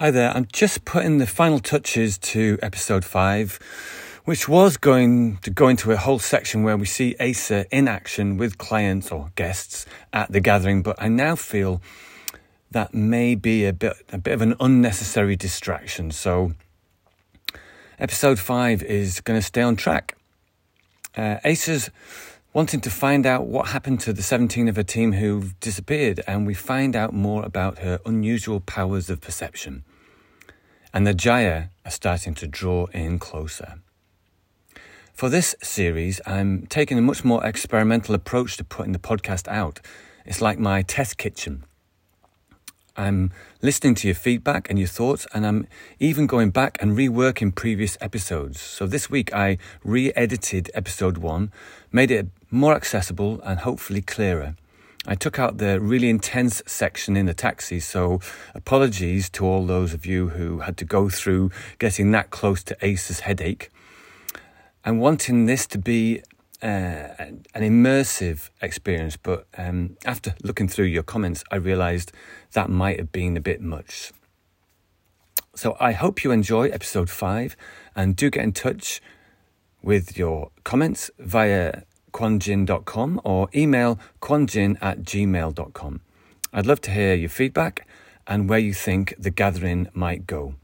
Hi there, I'm just putting the final touches to episode 5, which was going to go into a whole section where we see Asa in action with clients or guests at the gathering, but I now feel that may be a bit a bit of an unnecessary distraction. So episode 5 is going to stay on track. Uh, Asa's wanting to find out what happened to the 17 of her team who've disappeared, and we find out more about her unusual powers of perception and the Jaya are starting to draw in closer. For this series, I'm taking a much more experimental approach to putting the podcast out. It's like my test kitchen. I'm listening to your feedback and your thoughts, and I'm even going back and reworking previous episodes. So this week I re edited episode one, made it more accessible and hopefully clearer. I took out the really intense section in the taxi, so apologies to all those of you who had to go through getting that close to Ace's headache. And wanting this to be uh, an immersive experience, but um, after looking through your comments, I realised that might have been a bit much. So I hope you enjoy episode five and do get in touch with your comments via quanjin.com or email quanjin at gmail.com. I'd love to hear your feedback and where you think the gathering might go.